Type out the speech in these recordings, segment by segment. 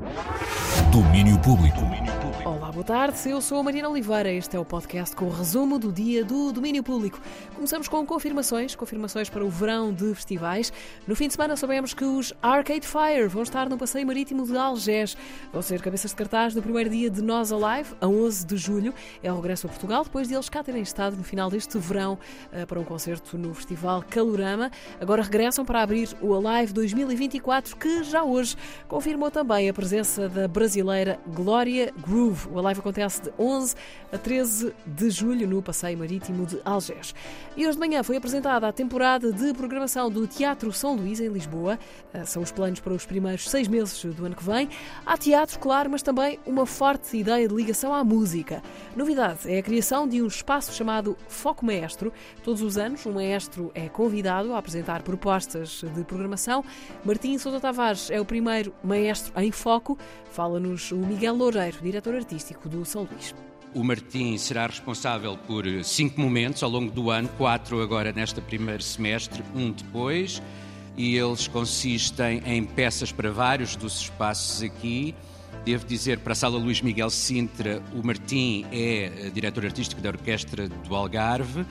you Domínio Público. Olá, boa tarde. Eu sou a Mariana Oliveira. Este é o podcast com o resumo do dia do domínio público. Começamos com confirmações, confirmações para o verão de festivais. No fim de semana soubemos que os Arcade Fire vão estar no passeio marítimo de Algés. Vão ser cabeças de cartaz no primeiro dia de Nós Alive, a 11 de julho. É o regresso a Portugal, depois de eles cá terem estado no final deste verão eh, para um concerto no Festival Calorama. Agora regressam para abrir o Alive 2024, que já hoje confirmou também a presença da brasileira Glória Groove. O Alive acontece de 11 a 13 de julho no Passeio Marítimo de Algés. E hoje de manhã foi apresentada a temporada de programação do Teatro São Luís, em Lisboa. Ah, São os planos para os primeiros seis meses do ano que vem. Há teatro, claro, mas também uma forte ideia de ligação à música. Novidade é a criação de um espaço chamado Foco Maestro. Todos os anos, um maestro é convidado a apresentar propostas de programação. Martim Sousa Tavares é o primeiro maestro em foco. Fala-nos o Miguel Loureiro, diretor artístico do São Luís. O Martim será responsável por cinco momentos ao longo do ano, quatro agora neste primeiro semestre, um depois, e eles consistem em peças para vários dos espaços aqui. Devo dizer, para a Sala Luís Miguel Sintra, o Martim é eh, diretor artístico da Orquestra do Algarve.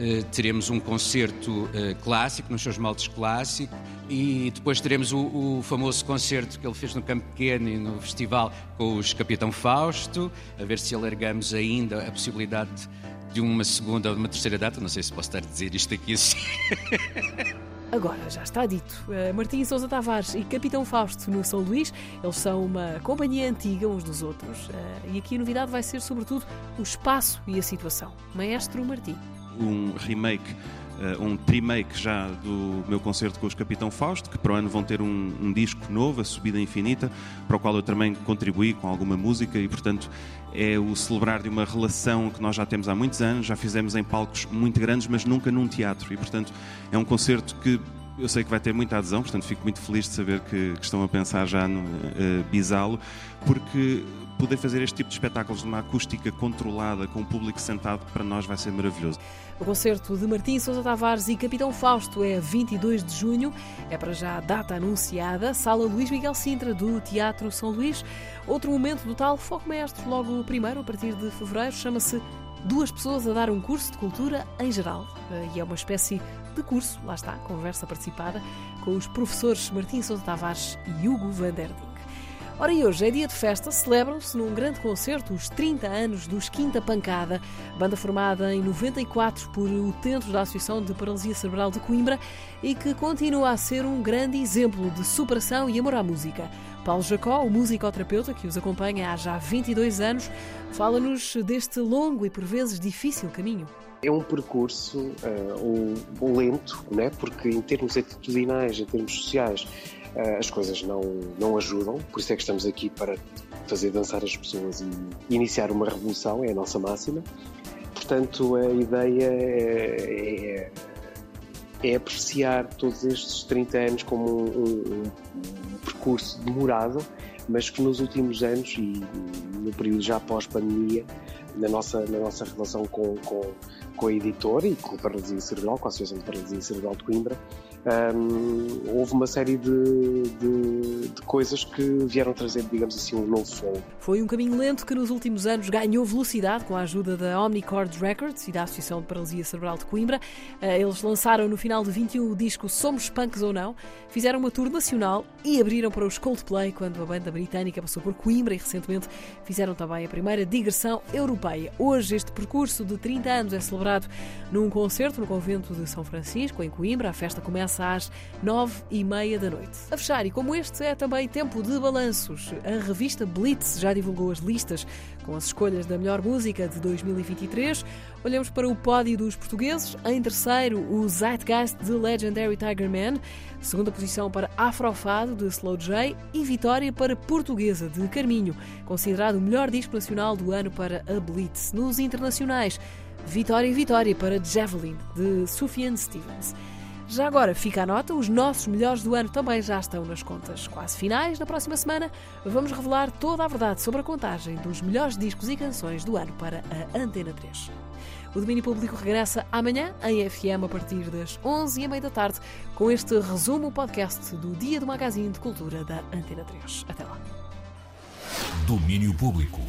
Eh, teremos um concerto eh, clássico, nos seus moldes clássicos, e depois teremos o, o, famoso concerto que ele fez no Campo Pequeno e no festival com os Capitão Fausto, a ver se alargamos ainda a possibilidade de uma segunda ou de uma terceira data. Não sei se posso estar a dizer isto aqui assim. Agora já está dito. Uh, Martim Sousa Tavares e Capitão Fausto no São Luís, eles são uma companhia antiga uns dos outros. E aqui a novidade vai ser sobretudo o espaço e a situação. Maestro Martim. Um remake uh, um remake já do meu concerto com os Capitão Fausto, que para o ano vão ter um, um, disco novo, A Subida Infinita, para o qual eu também contribuí com alguma música e, portanto, é o celebrar de uma relação que nós já temos há muitos anos, já fizemos em palcos muito grandes, mas nunca num teatro. E, portanto, é um concerto que eu sei que vai ter muita adesão, portanto, fico muito feliz de saber que, que estão a pensar já no uh, bisá-lo, porque poder fazer este tipo de espetáculos numa acústica controlada, com o público sentado, para nós vai ser maravilhoso. O concerto de Martim Sousa Tavares e Capitão Fausto é 22 de junho, é para já a data anunciada, Sala Luís Miguel Sintra, do Teatro São Luís. Outro momento do tal Foco Mestre, logo o primeiro, a partir de fevereiro, chama-se Duas Pessoas a Dar um Curso de Cultura em Geral. E é uma espécie de curso, lá está, conversa participada com os professores Martim Sousa Tavares e Hugo Van der Ding. Ora, e hoje é dia de festa, celebram-se num grande concerto os 30 anos dos Quinta Pancada, banda formada em 94 por utentes da Associação de Paralisia Cerebral de Coimbra e que continua a ser um grande exemplo de superação e amor à música. Paulo Jacó, o musicoterapeuta que os acompanha há já 22 anos, fala-nos deste longo e por vezes difícil caminho. É um percurso uh, um, lento, né? porque em termos atitudinais, em termos sociais, as coisas não, não ajudam, por isso é que estamos aqui para fazer dançar as pessoas e iniciar uma revolução, é a nossa máxima. Portanto, a ideia é, é, é apreciar todos estes 30 anos como um, um, um percurso demorado, mas que nos últimos anos e no período já pós-pandemia, na nossa, na nossa relação com, com, com a editora e com a Paralisia Cerebral, com a Associação de Paralisia Cerebral de Coimbra, um, houve uma série de, de, de, coisas que vieram trazer, digamos assim, um novo som. Foi um caminho lento que nos últimos anos ganhou velocidade com a ajuda da Omnicord Records e da Associação de Paralisia Cerebral de Coimbra. Eh, eles lançaram no final de 21 o disco Somos Punks ou Não, fizeram uma tour nacional e abriram para os Coldplay quando a banda britânica passou por Coimbra e recentemente fizeram também a primeira digressão europeia. Hoje este percurso de 30 anos é celebrado num concerto no convento de São Francisco, em Coimbra. A festa começa às nove e meia da noite. A fechar, e como este é também tempo de balanços, a revista Blitz já divulgou as listas com as escolhas da melhor música de 2023. Olhamos para o pódio dos portugueses. Em terceiro, o Zeitgeist de Legendary Tiger Man. Segunda posição para Afrofado de Slow J. E vitória para Portuguesa de Carminho, considerado o melhor disco nacional do ano para a Blitz. Nos internacionais, vitória e vitória para Javelin de Sufjan Stevens. Já agora fica a nota, os nossos melhores do ano também já estão nas contas quase finais. Na próxima semana vamos revelar toda a verdade sobre a contagem dos melhores discos e canções do ano para a Antena 3. O domínio público regressa amanhã em FM a partir das 11h30 da tarde com este resumo podcast do Dia do Magazine de Cultura da Antena 3. Até lá. Domínio Público.